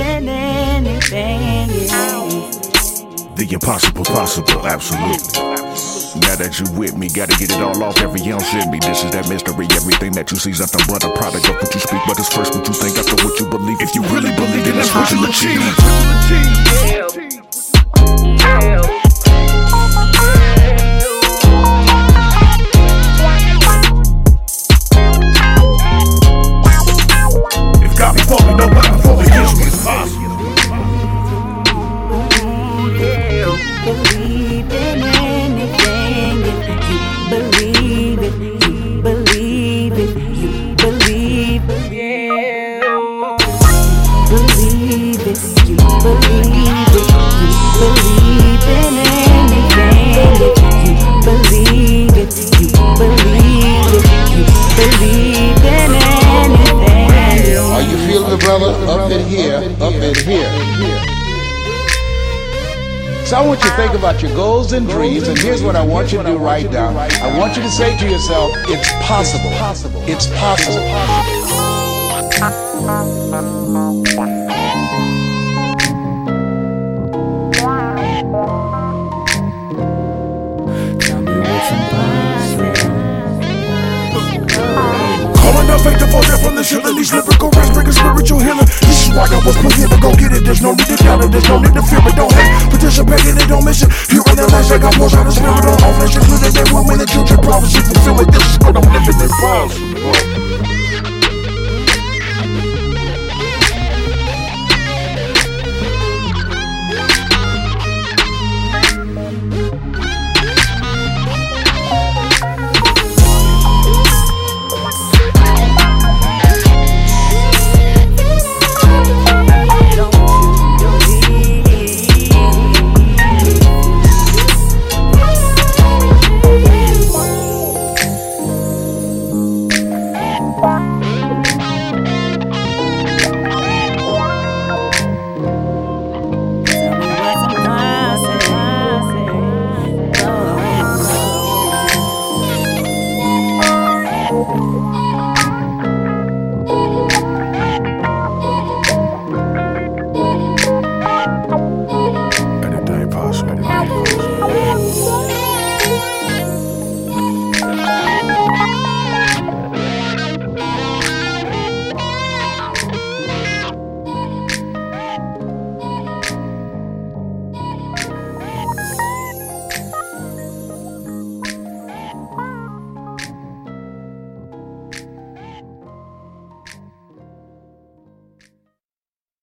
than anything. The impossible possible, absolutely. Now that you with me, gotta get it all off every ounce in me. This is that mystery. Everything that you see's nothing but a product of what you speak. But it's first what you think, after what you believe. If you really believe, then that's what you achieve. In here. So I want you to think about your goals and dreams, and here's what I want you to do right now. I want you to say to yourself, it's possible. It's possible. Calling out faith fall down from the ceiling. These lyrical rays bring a spiritual healing. This is why I was put here to go get it. There's no need to doubt it. There's no need to fear it. Don't hate. Participate in it. Don't miss it. Here in the last, I got more out of spirit.